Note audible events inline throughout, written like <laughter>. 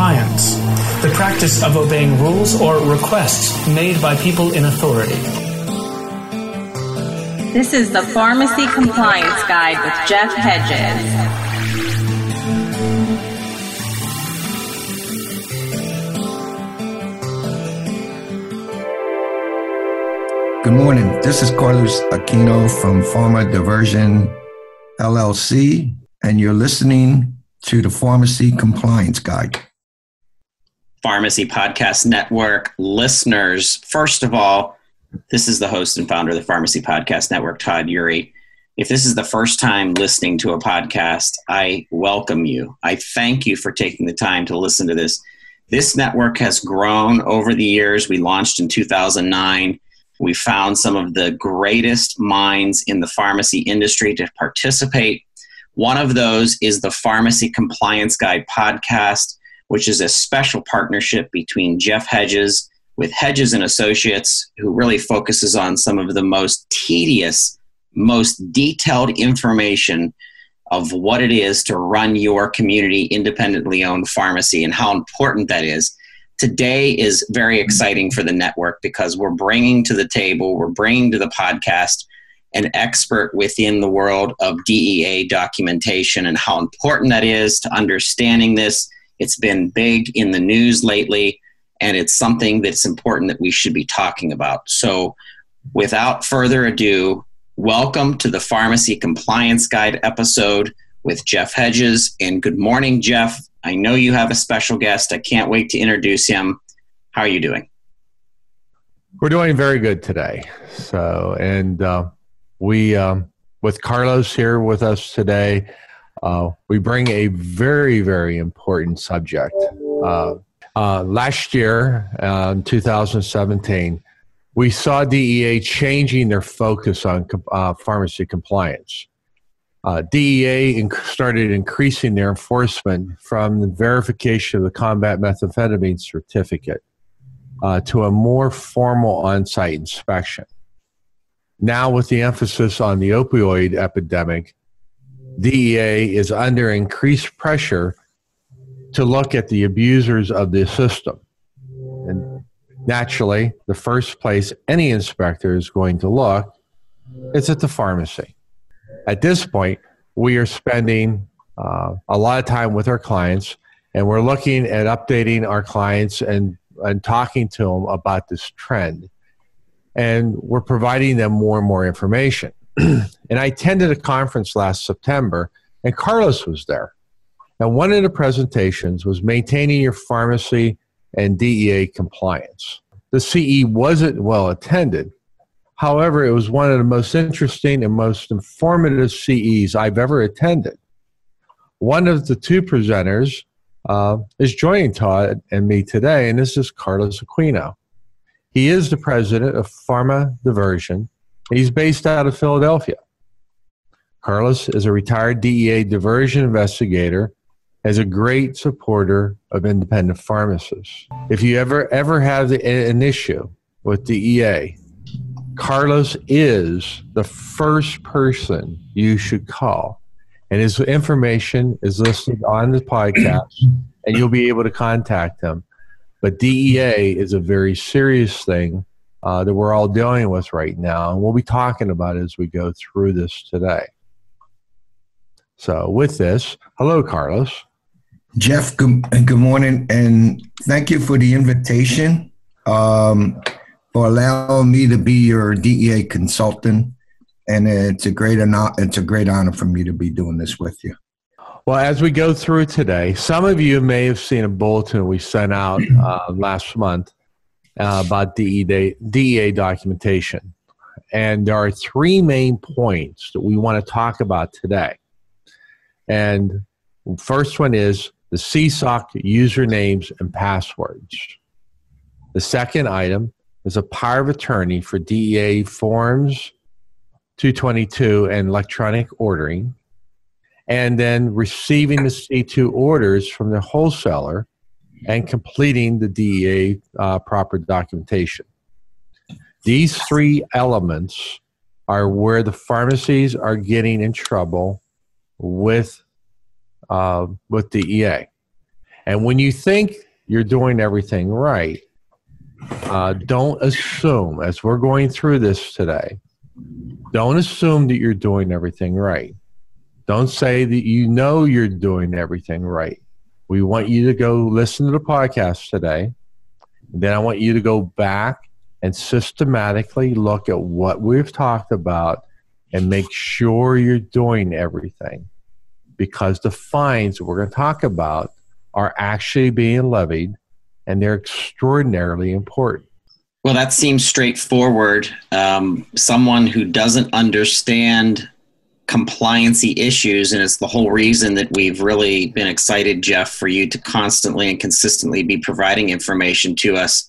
compliance, the practice of obeying rules or requests made by people in authority. This is the Pharmacy Compliance Guide with Jeff Hedges. Good morning. This is Carlos Aquino from Pharma Diversion LLC, and you're listening to the Pharmacy Compliance Guide. Pharmacy Podcast Network listeners, first of all, this is the host and founder of the Pharmacy Podcast Network, Todd Eury. If this is the first time listening to a podcast, I welcome you. I thank you for taking the time to listen to this. This network has grown over the years. We launched in 2009 we found some of the greatest minds in the pharmacy industry to participate. One of those is the Pharmacy Compliance Guide podcast, which is a special partnership between Jeff Hedges with Hedges and Associates, who really focuses on some of the most tedious, most detailed information of what it is to run your community independently owned pharmacy and how important that is today is very exciting for the network because we're bringing to the table, we're bringing to the podcast an expert within the world of DEA documentation and how important that is to understanding this. It's been big in the news lately, and it's something that's important that we should be talking about. So, without further ado, welcome to the Pharmacy Compliance Guide episode with Jeff Hedges. And good morning, Jeff. I know you have a special guest. I can't wait to introduce him. How are you doing? We're doing very good today. So, and uh, we, um, with Carlos here with us today, uh, we bring a very, very important subject. Uh, uh last year, uh, in 2017, we saw DEA changing their focus on uh, pharmacy compliance uh, DEA inc- started increasing their enforcement from the verification of the combat methamphetamine certificate to a more formal on site inspection. Now, with the emphasis on the opioid epidemic, DEA is under increased pressure to look at the abusers of the system. And naturally, the first place any inspector is going to look is at the pharmacy at this point, we are spending uh, a lot of time with our clients and we're looking at updating our clients and, and talking to them about this trend. And we're providing them more and more information. <clears throat> and I attended a conference last September, and Carlos was there. And one of the presentations was maintaining your pharmacy and DEA compliance. The CE wasn't well attended, However, it was one of the most interesting and most informative CEs I've ever attended. One of the two presenters uh, is joining Todd and me today, and this is Carlos Aquino. He is the president of Pharma Diversion. He's based out of Philadelphia. Carlos is a retired DEA diversion investigator as a great supporter of independent pharmacists. If you ever ever have the, an issue with DEA, Carlos is the first person you should call. And his information is listed on the podcast, and you'll be able to contact him. But DEA is a very serious thing uh, that we're all dealing with right now, and we'll be talking about it as we go through this today. So, with this, hello, Carlos. Jeff, good, good morning, and thank you for the invitation. Um, for allowing me to be your DEA consultant. And it's a great honor, it's a great honor for me to be doing this with you. Well, as we go through today, some of you may have seen a bulletin we sent out uh, last month uh, about DEA, DEA documentation. And there are three main points that we want to talk about today. And first one is the CSOS usernames and passwords. The second item is a power of attorney for DEA forms 222 and electronic ordering, and then receiving the C2 orders from the wholesaler and completing the DEA uh, proper documentation. These three elements are where the pharmacies are getting in trouble with uh, with DEA. And when you think you're doing everything right, uh, don't assume, as we're going through this today, don't assume that you're doing everything right. Don't say that you know you're doing everything right. We want you to go listen to the podcast today. Then I want you to go back and systematically look at what we've talked about and make sure you're doing everything because the fines we're going to talk about are actually being levied and they're extraordinarily important. Well, that seems straightforward. Um, someone who doesn't understand compliancy issues, and it's the whole reason that we've really been excited, Jeff, for you to constantly and consistently be providing information to us.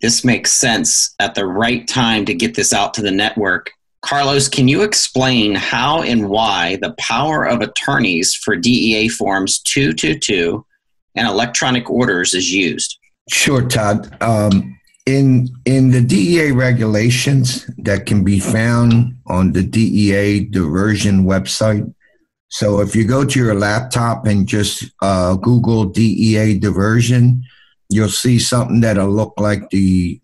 This makes sense at the right time to get this out to the network. Carlos, can you explain how and why the power of attorneys for DEA Forms 222 and electronic orders is used? Sure, Todd. Um, in in the DEA regulations that can be found on the DEA diversion website. So if you go to your laptop and just uh, Google DEA diversion, you'll see something that'll look like the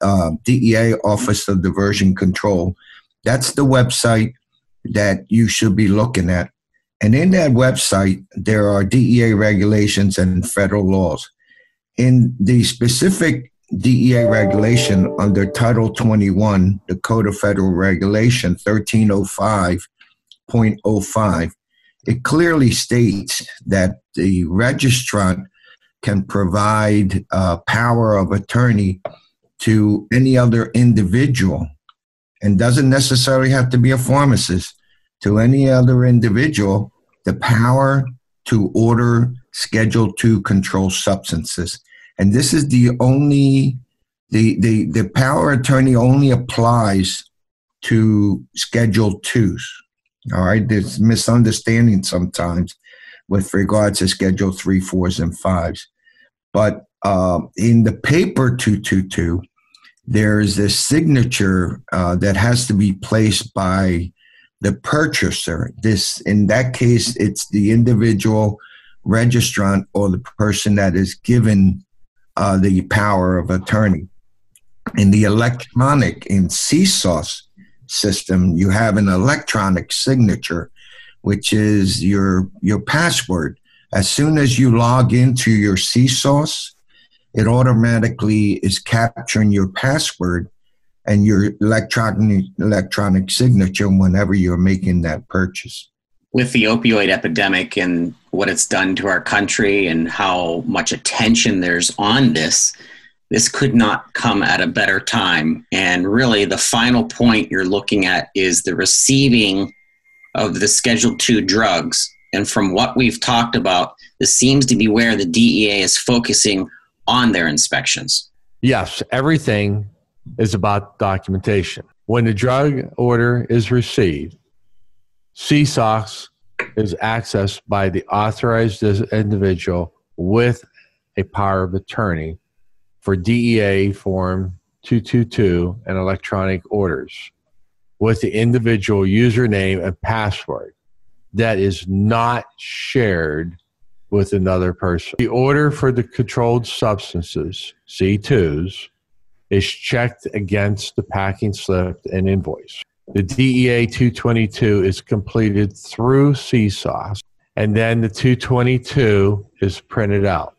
uh, DEA Office of Diversion Control. That's the website that you should be looking at. And in that website, there are DEA regulations and federal laws. In the specific DEA regulation under Title 21, the Code of Federal Regulation 1305.05, it clearly states that the registrant can provide uh, power of attorney to any other individual and doesn't necessarily have to be a pharmacist. To any other individual the power to order schedule II controlled substances and this is the only the the the power attorney only applies to Schedule twos. All right, there's misunderstanding sometimes with regards to Schedule three, fours, and fives, but uh, in the paper two two two, there's this signature uh, that has to be placed by the purchaser. This, in that case, it's the individual registrant or the person that is given uh, the power of attorney. In the electronic, in CSOS system, you have an electronic signature, which is your, your password. As soon as you log into your CSOS, it automatically is capturing your password and your electronic electronic signature whenever you're making that purchase with the opioid epidemic and what it's done to our country and how much attention there's on this, this could not come at a better time. And really, the final point you're looking at is the receiving of the Schedule II drugs. And from what we've talked about, this seems to be where the DEA is focusing on their inspections. Yes, everything is about documentation. When the drug order is received, CSOS is accessed by the authorized individual with a power of attorney for DEA Form 222 and electronic orders with the individual username and password that is not shared with another person. The order for the controlled substances, C2s, is checked against the packing slip and invoice. The DEA 222 is completed through CSOS, and then the 222 is printed out.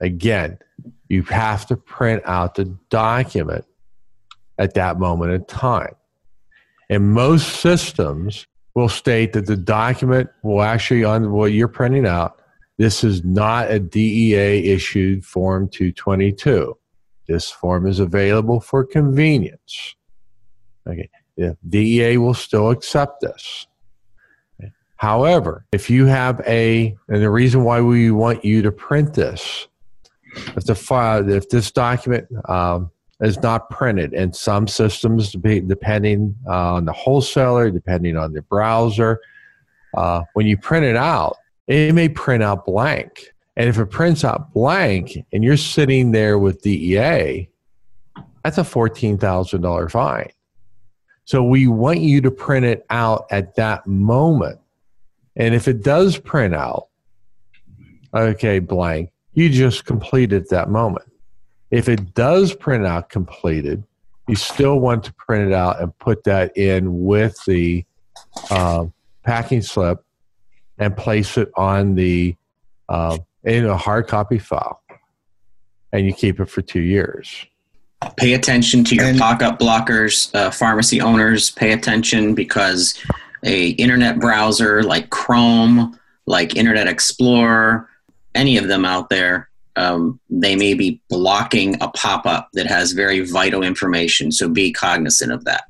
Again, you have to print out the document at that moment in time. And most systems will state that the document will actually, on what you're printing out, this is not a DEA issued Form 222. This form is available for convenience. Okay. The DEA will still accept this. However, if you have a, and the reason why we want you to print this, if the file, if this document um, is not printed, and some systems, depending uh, on the wholesaler, depending on the browser, uh, when you print it out, it may print out blank. And if it prints out blank and you're sitting there with DEA, that's a $14,000 fine. So we want you to print it out at that moment. And if it does print out, okay, blank, you just complete it that moment. If it does print out completed, you still want to print it out and put that in with the uh, packing slip and place it on the uh, in a hard copy file, and you keep it for two years. Pay attention to your and, pop-up blockers, uh, pharmacy owners. Pay attention because a internet browser like Chrome, like Internet Explorer, any of them out there, um, they may be blocking a pop-up that has very vital information. So be cognizant of that.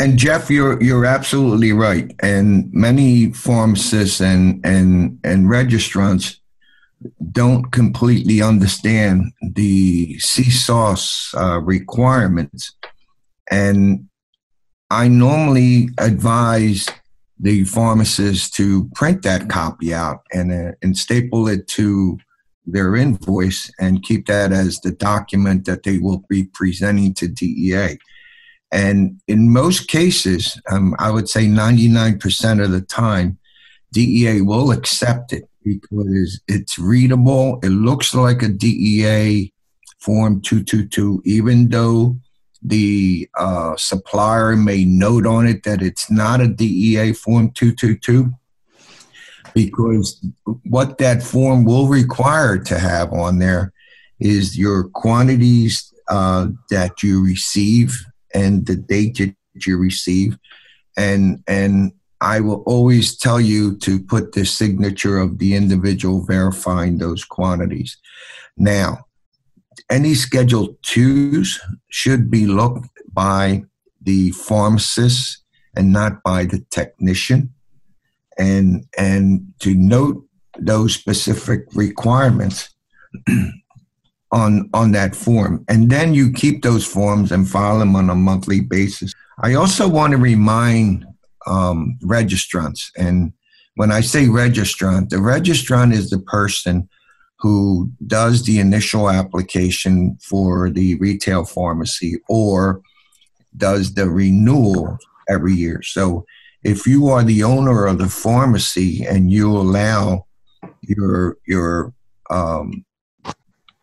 And Jeff, you're you're absolutely right. And many pharmacists and and and registrants don't completely understand the CSOS uh, requirements. And I normally advise the pharmacist to print that copy out and, uh, and staple it to their invoice and keep that as the document that they will be presenting to DEA. And in most cases, um, I would say 99% of the time, DEA will accept it because it's readable. It looks like a DEA Form 222, even though the uh, supplier may note on it that it's not a DEA Form 222 because what that form will require to have on there is your quantities uh, that you receive and the date that you receive and and I will always tell you to put the signature of the individual verifying those quantities. Now, any Schedule 2s should be looked by the pharmacist and not by the technician. And, and to note those specific requirements <clears throat> on, on that form. And then you keep those forms and file them on a monthly basis. I also want to remind um, registrants. And when I say registrant, the registrant is the person who does the initial application for the retail pharmacy or does the renewal every year. So if you are the owner of the pharmacy and you allow your your um,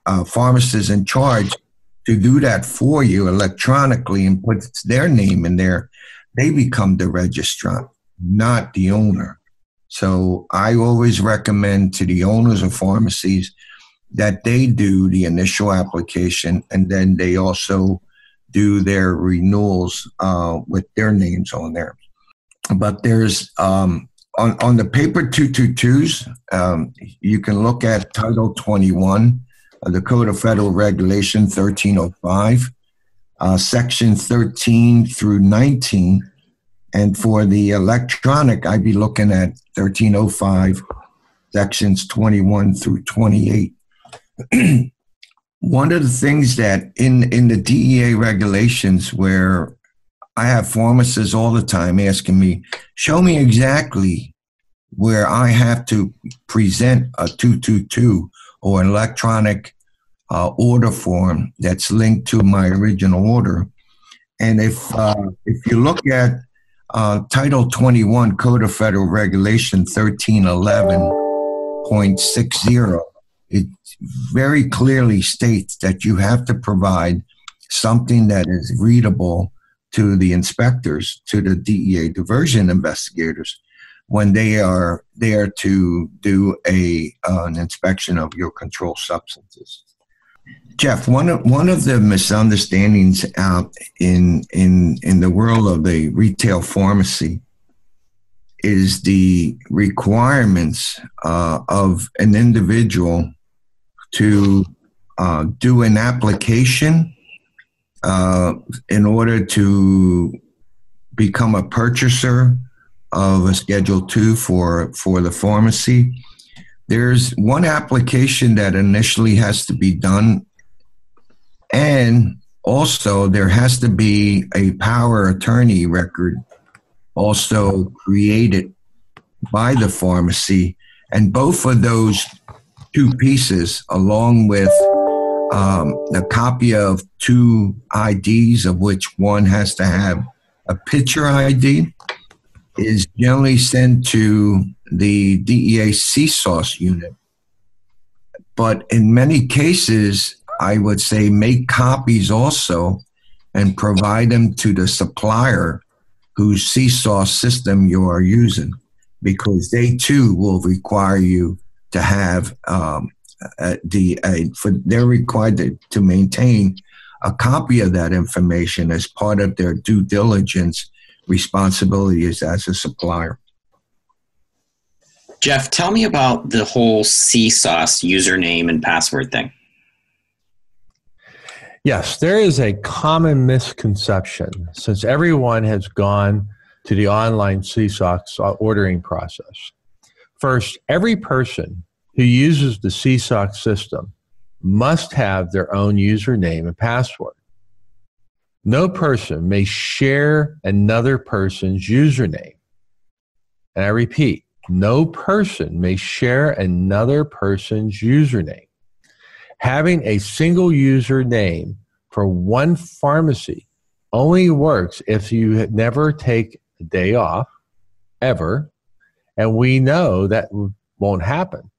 uh, pharmacist in charge to do that for you electronically and puts their name in there, they become the registrant, not the owner. So I always recommend to the owners of pharmacies that they do the initial application and then they also do their renewals uh, with their names on there. But there's um, on, on the paper 222s, um, you can look at Title 21 of the Code of Federal Regulation 1305 uh, section 13 through 19. And for the electronic, I'd be looking at 1305, sections 21 through 28. <clears throat> One of the things that in, in the DEA regulations, where I have pharmacists all the time asking me, show me exactly where I have to present a 222 or an electronic uh, order form that's linked to my original order. And if uh, if you look at uh, Title 21 Code of Federal Regulation 1311.60, it very clearly states that you have to provide something that is readable to the inspectors, to the DEA diversion investigators, when they are there to do a uh, an inspection of your controlled substances. Jeff, one of one of the misunderstandings out in in in the world of the retail pharmacy is the requirements uh, of an individual to uh, do an application uh, in order to become a purchaser of a Schedule Two for for the pharmacy. There's one application that initially has to be done and also, there has to be a power attorney record also created by the pharmacy. And both of those two pieces, along with um, a copy of two IDs, of which one has to have a picture ID, is generally sent to the DEA CSOS unit but in many cases, I would say make copies also and provide them to the supplier whose CSOS system you are using, because they too will require you to have um, uh, the uh, for they're required to, to maintain a copy of that information as part of their due diligence responsibilities as a supplier. Jeff, tell me about the whole CSOS username and password thing. Yes, there is a common misconception since everyone has gone to the online CSOS uh, ordering process. First, every person who uses the CSOS system must have their own username and password. No person may share another person's username. And I repeat, no person may share another person's username. Having a single username for one pharmacy only works if you never take a day off, ever. And we know that won't happen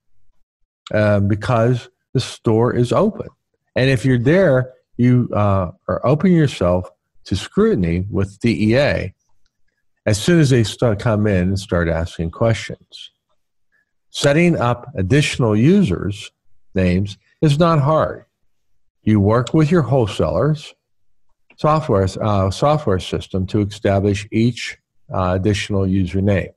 um, because the store is open. And if you're there, you uh, are opening yourself to scrutiny with DEA as soon as they start come in and start asking questions. Setting up additional users names is not hard. You work with your wholesalers software uh, software system to establish each uh, additional username.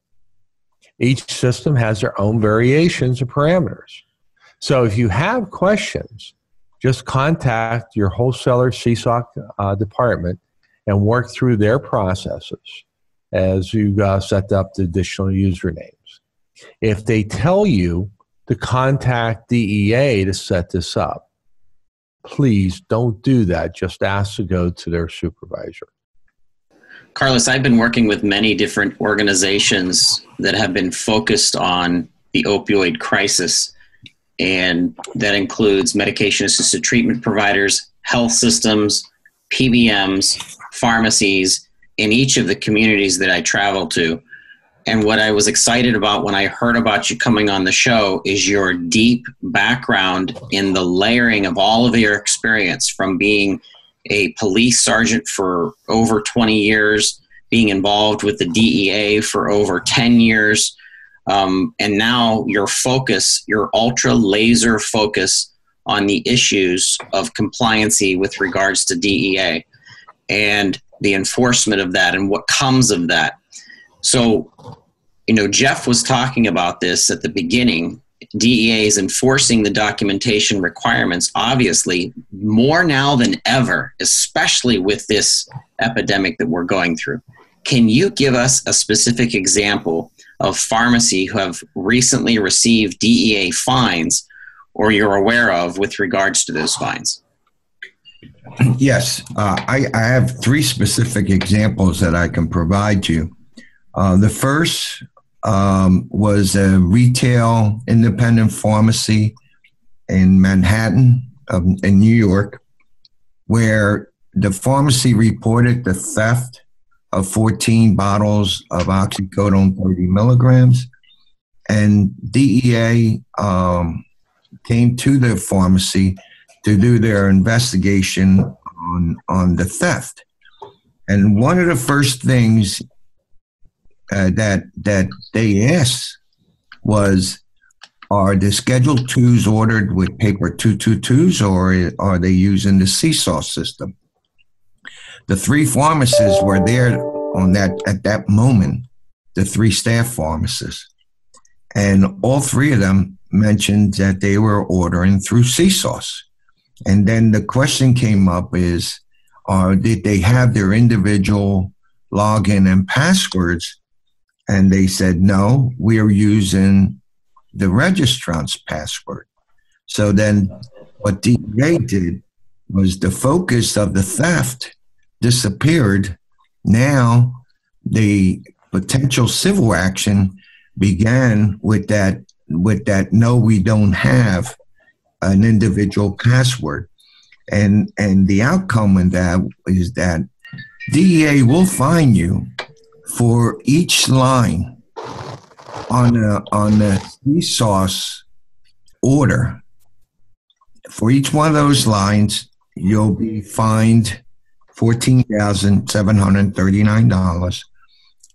Each system has their own variations of parameters. So if you have questions, just contact your wholesaler CSOS uh, department and work through their processes as you uh, set up the additional usernames. If they tell you to contact DEA to set this up, please don't do that. Just ask to go to their supervisor. Carlos, I've been working with many different organizations that have been focused on the opioid crisis, and that includes medication assisted treatment providers, health systems, PBMs, pharmacies, in each of the communities that I travel to. And what I was excited about when I heard about you coming on the show is your deep background in the layering of all of your experience from being a police sergeant for over 20 years, being involved with the DEA for over 10 years, um, and now your focus, your ultra laser focus on the issues of compliancy with regards to DEA and the enforcement of that and what comes of that. So, you know, Jeff was talking about this at the beginning. DEA is enforcing the documentation requirements, obviously, more now than ever, especially with this epidemic that we're going through. Can you give us a specific example of pharmacy who have recently received DEA fines or you're aware of with regards to those fines? Yes, uh, I, I, have three specific examples that I can provide you. Uh, the first um, was a retail independent pharmacy in Manhattan, um, in New York, where the pharmacy reported the theft of 14 bottles of oxycodone 30 milligrams. And DEA um, came to the pharmacy to do their investigation on on the theft. And one of the first things uh, that that they asked was, are the Schedule Twos ordered with paper two two twos, or are they using the CSOS system? The three pharmacists were there on that at that moment. The three staff pharmacists, and all three of them mentioned that they were ordering through CSOS. And then the question came up is, uh, did they have their individual login and passwords? And they said, no, we are using the registrant's password. So then what DEA did was the focus of the theft disappeared. Now the potential civil action began with that with that no we don't have an individual password. And and the outcome of that is that DEA will fine you for each line on a on the CSOS order for each one of those lines, you'll be fined $14,739.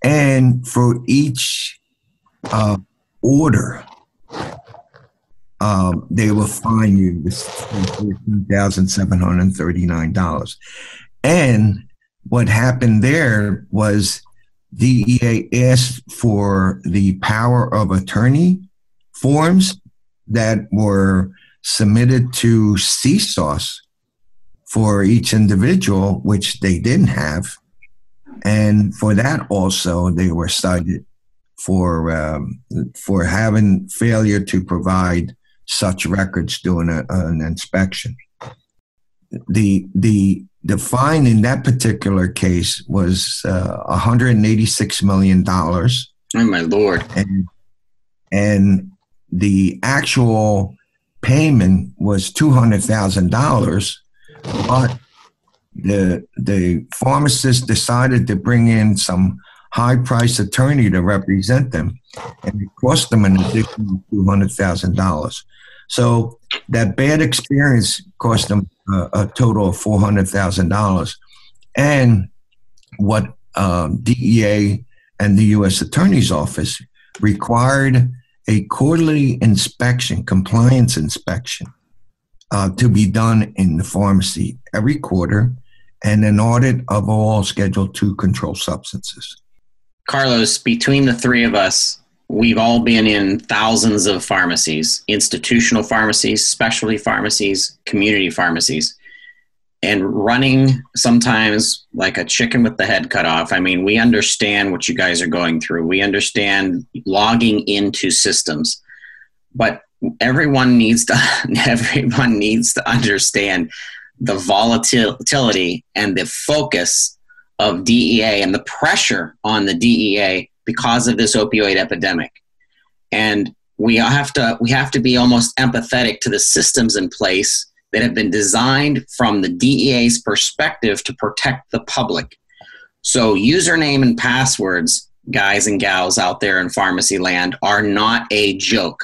And for each uh, order, um, they will fine you with $14,739. And what happened there was DEA asked for the power of attorney forms that were submitted to CSOS for each individual, which they didn't have. And for that also, they were cited for um, for having failure to provide such records during a, an inspection. The the the fine in that particular case was uh, 186 million dollars. Oh my lord! And and the actual payment was two hundred thousand dollars, but the the pharmacist decided to bring in some high price attorney to represent them, and it cost them an additional two hundred thousand dollars. So that bad experience cost them a, a total of four hundred thousand dollars, and what um, DEA and the U.S. Attorney's Office required a quarterly inspection, compliance inspection, uh, to be done in the pharmacy every quarter, and an audit of all Schedule II controlled substances. Carlos, between the three of us, we've all been in thousands of pharmacies, institutional pharmacies, specialty pharmacies, community pharmacies and running sometimes like a chicken with the head cut off. I mean, we understand what you guys are going through. We understand logging into systems, but everyone needs to <laughs> everyone needs to understand the volatility and the focus of DEA and the pressure on the DEA because of this opioid epidemic. And we have to we have to be almost empathetic to the systems in place that have been designed from the DEA's perspective to protect the public. So, username and passwords, guys and gals out there in pharmacy land, are not a joke.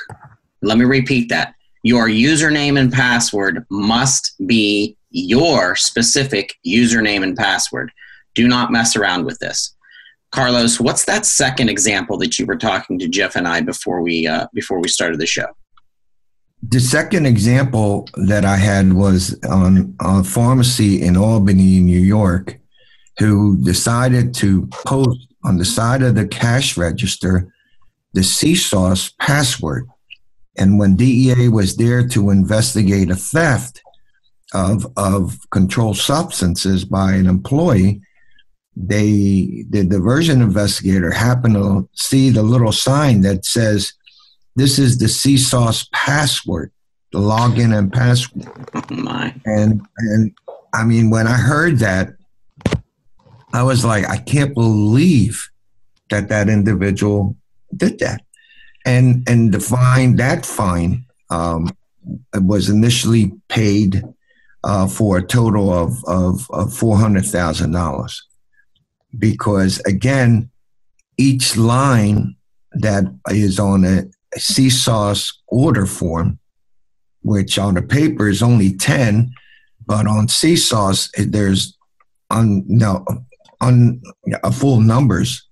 Let me repeat that. Your username and password must be your specific username and password. Do not mess around with this. Carlos, what's that second example that you were talking to Jeff and I before we uh, before we started the show? The second example that I had was on a pharmacy in Albany, New York, who decided to post on the side of the cash register the CSOS password. And when DEA was there to investigate a theft of, of controlled substances by an employee, they the diversion investigator happened to see the little sign that says this is the CSOS password, the login and password. Oh <laughs> my. And and I mean, when I heard that, I was like, I can't believe that that individual did that. And and the fine, that fine, um, was initially paid uh, for a total of of, of four hundred thousand dollars, because again, each line that is on a CSOS order form, which on the paper is only 10, but on CSOS, there's on no on a full numbers.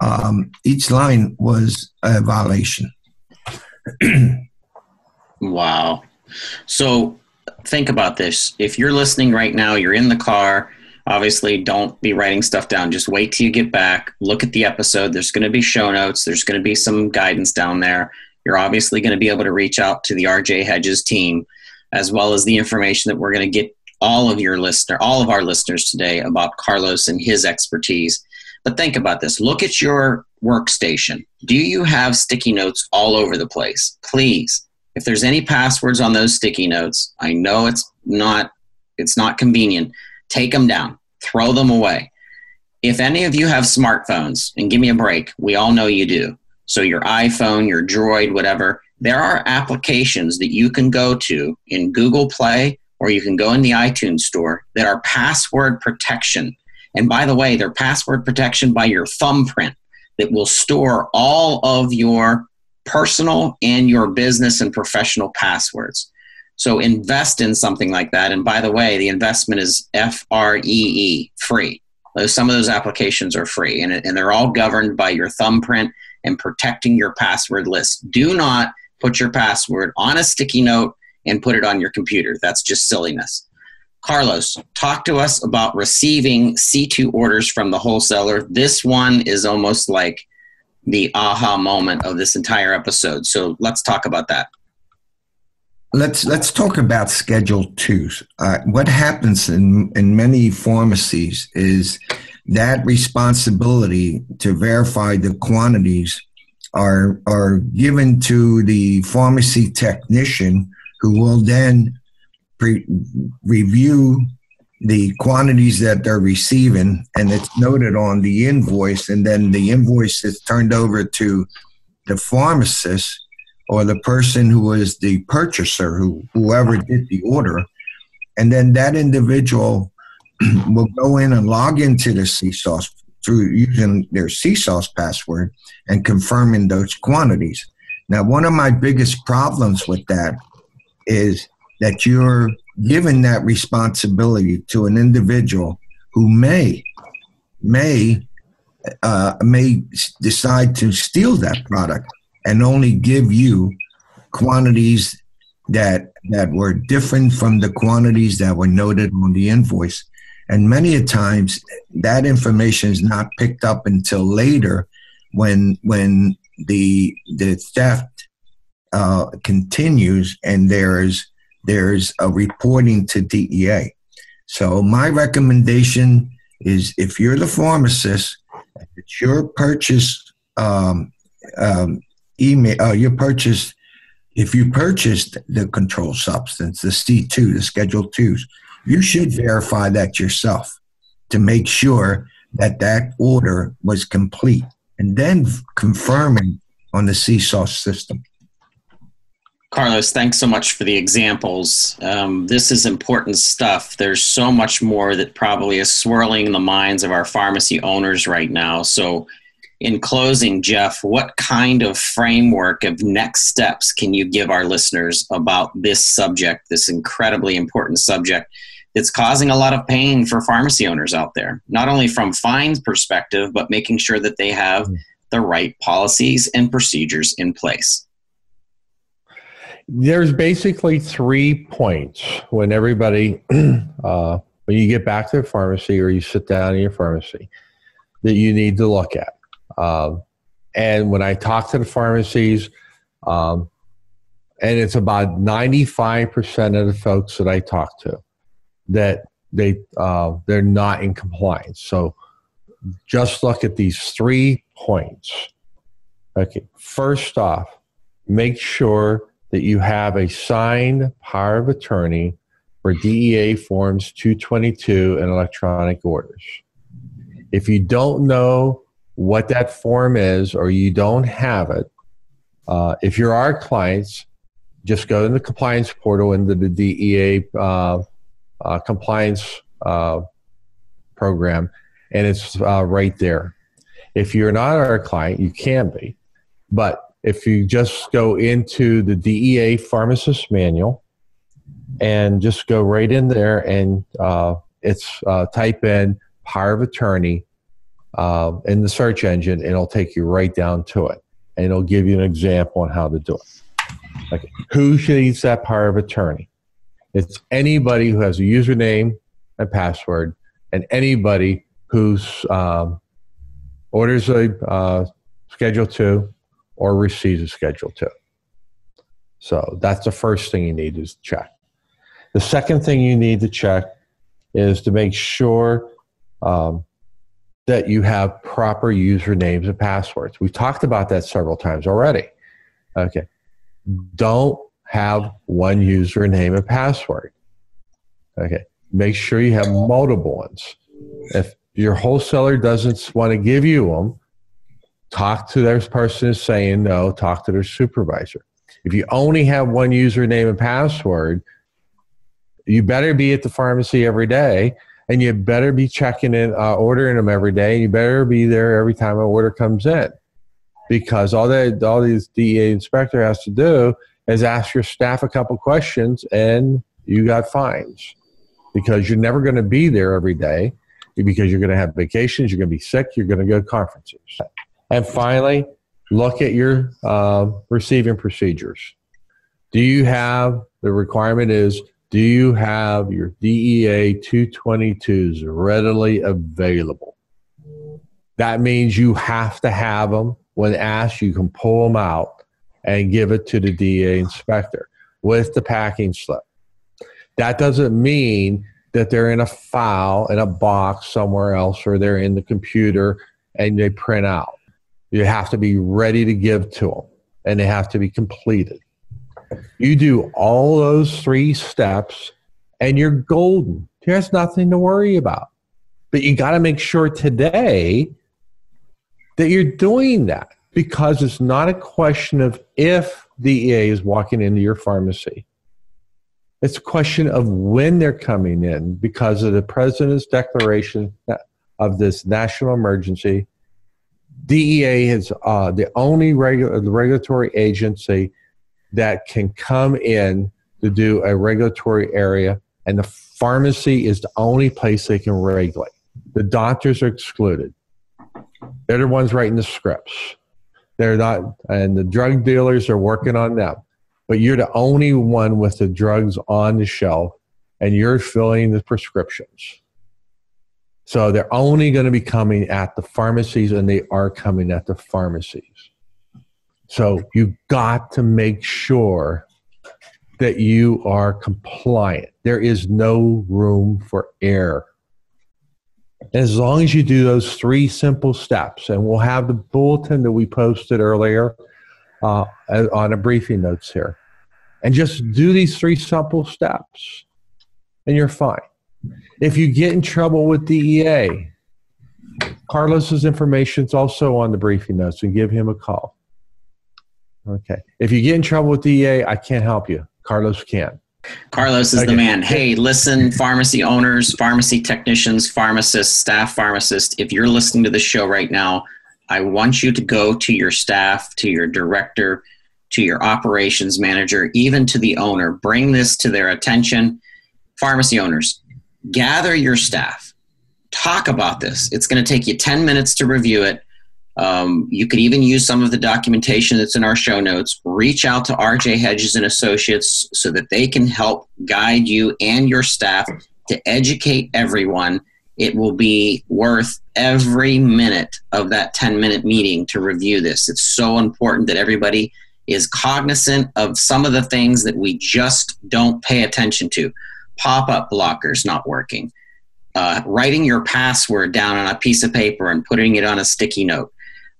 Um, each line was a violation. <clears throat> wow. So think about this. If you're listening right now, you're in the car, obviously don't be writing stuff down. Just wait till you get back. Look at the episode. There's going to be show notes. There's going to be some guidance down there. You're obviously going to be able to reach out to the rj hedges team as well as the information that we're going to get all of your listener all of our listeners today about carlos and his expertise. But think about this. Look at your workstation. Do you have sticky notes all over the place? Please. If there's any passwords on those sticky notes i know it's not it's not convenient take them down throw them away. If any of you have smartphones, and give me a break, we all know you do. So, your iPhone, your Droid, whatever, there are applications that you can go to in Google Play or you can go in the iTunes store that are password protection. And by the way, they're password protection by your thumbprint that will store all of your personal and your business and professional passwords. So invest in something like that. And by the way, the investment is F R E E, free. Uh, some of those applications are free, and, and they're all governed by your thumbprint and protecting your password list. Do not put your password on a sticky note and put it on your computer. That's just silliness. Carlos, talk to us about receiving C2 orders from the wholesaler. This one is almost like the aha moment of this entire episode. So let's talk about that. Let's let's talk about Schedule Twos. Uh, what happens in in many pharmacies is that responsibility to verify the quantities are are given to the pharmacy technician, who will then pre- review the quantities that they're receiving, and it's noted on the invoice, and then the invoice is turned over to the pharmacist or the person who is the purchaser, who whoever did the order, and then that individual <clears throat> will go in and log into the CSOS through using their CSOS password and confirming those quantities. Now, one of my biggest problems with that is that you're giving that responsibility to an individual who may may uh, may decide to steal that product and only give you quantities that that were different from the quantities that were noted on the invoice. And many a times that information is not picked up until later when when the the theft uh, continues and there is there's a reporting to DEA. So my recommendation is if you're the pharmacist, it's your purchase um, um, email, uh, your purchase, if you purchased the controlled substance, the C2, the Schedule 2s, you should verify that yourself to make sure that that order was complete and then confirming on the CSOS system. Carlos, thanks so much for the examples. Um, this is important stuff. There's so much more that probably is swirling in the minds of our pharmacy owners right now. So, in closing, Jeff, what kind of framework of next steps can you give our listeners about this subject, this incredibly important subject that's causing a lot of pain for pharmacy owners out there? Not only from fines perspective, but making sure that they have mm. the right policies and procedures in place. There's basically three points when everybody, <clears throat> uh, when you get back to the pharmacy or you sit down in your pharmacy, that you need to look at. Um, and when I talk to the pharmacies, um, and it's about 95% of the folks that I talk to that they uh, they're not in compliance. So just look at these three points. Okay, first off, make sure that you have a signed power of attorney for DEA Forms 222 and electronic orders. If you don't know what that form is or you don't have it, uh, if you're our clients, just go to the compliance portal into the DEA uh, uh, compliance uh, program, and it's uh, right there. If you're not our client, you can be. But if you just go into the DEA pharmacist manual and just go right in there and uh, it's type in power of attorney uh, in the search engine and it'll take you right down to it and it'll give you an example on how to do it. Like who needs that power of attorney? It's anybody who has a username and password and anybody who's um, orders a uh, schedule two or receives a Schedule 2. So that's the first thing you need to check. The second thing you need to check is to make sure um, that you have proper usernames and passwords. We've talked about that several times already. Okay. Don't have one username and password. Okay. Make sure you have multiple ones. If your wholesaler doesn't want to give you them, talk to their person saying no, talk to their supervisor. If you only have one username and password, you better be at the pharmacy every day and you better be checking in, uh, ordering them every day. You better be there every time an order comes in because all that all these DEA inspector has to do is ask your staff a couple questions and you got fines because you're never going to be there every day because you're going to have vacations, you're going to be sick, you're going to go to conferences. And finally, look at your uh, receiving procedures. Do you have the requirement is do you have your DEA 222s readily available? That means you have to have them. When asked, you can pull them out and give it to the DEA inspector with the packing slip. That doesn't mean that they're in a file in a box somewhere else or they're in the computer and they print out. You have to be ready to give to them and they have to be completed. You do all those three steps and you're golden. There's nothing to worry about. But you got to make sure today that you're doing that because it's not a question of if DEA is walking into your pharmacy. It's a question of when they're coming in because of the president's declaration of this national emergency. DEA is uh, the only regu- the regulatory agency that can come in to do a regulatory area, and the pharmacy is the only place they can regulate. The doctors are excluded. They're the ones writing the scripts. They're not, and the drug dealers are working on them but you're the only one with the drugs on the shelf and you're filling the prescriptions. So they're only going to be coming at the pharmacies and they are coming at the pharmacies. So you've got to make sure that you are compliant. There is no room for error. As long as you do those three simple steps, and we'll have the bulletin that we posted earlier uh, on a briefing notes here and just do these three simple steps and you're fine. If you get in trouble with DEA, Carlos's information is also on the briefing notes and give him a call. Okay. If you get in trouble with DEA, I can't help you. Carlos can. Carlos is okay. the man. Hey, listen, pharmacy owners, pharmacy technicians, pharmacists, staff pharmacists, if you're listening to this show right now, I want you to go to your staff, to your director, to your operations manager, even to the owner. Bring this to their attention. Pharmacy owners, gather your staff. Talk about this. It's going to take you 10 minutes to review it. Um, you could even use some of the documentation that's in our show notes. Reach out to RJ Hedges and Associates so that they can help guide you and your staff to educate everyone. It will be worth every minute of that 10 minute meeting to review this. It's so important that everybody is cognizant of some of the things that we just don't pay attention to. Pop up blockers not working, uh, writing your password down on a piece of paper and putting it on a sticky note.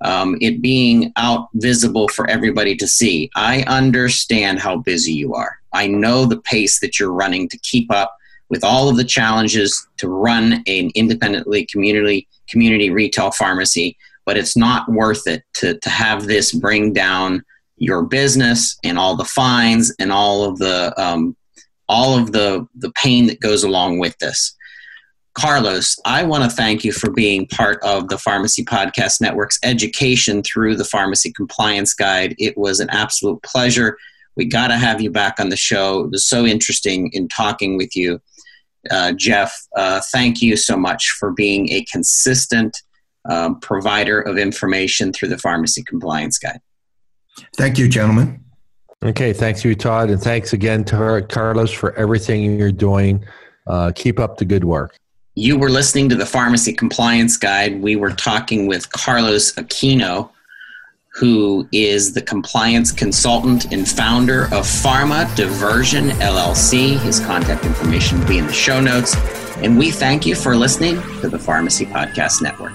Um, it being out visible for everybody to see. I understand how busy you are. I know the pace that you're running to keep up with all of the challenges to run an independently community community retail pharmacy, but it's not worth it to, to have this bring down your business and all the fines and all of the um, all of the the pain that goes along with this. Carlos, I want to thank you for being part of the Pharmacy Podcast Network's education through the Pharmacy Compliance Guide. It was an absolute pleasure. We got to have you back on the show. It was so interesting in talking with you. Uh, Jeff, uh, thank you so much for being a consistent um, provider of information through the Pharmacy Compliance Guide. Thank you, gentlemen. Okay, thanks you, Todd, and thanks again to Carlos for everything you're doing. Uh, keep up the good work. You were listening to the Pharmacy Compliance Guide. We were talking with Carlos Aquino, who is the compliance consultant and founder of Pharma Diversion LLC. His contact information will be in the show notes. And we thank you for listening to the Pharmacy Podcast Network.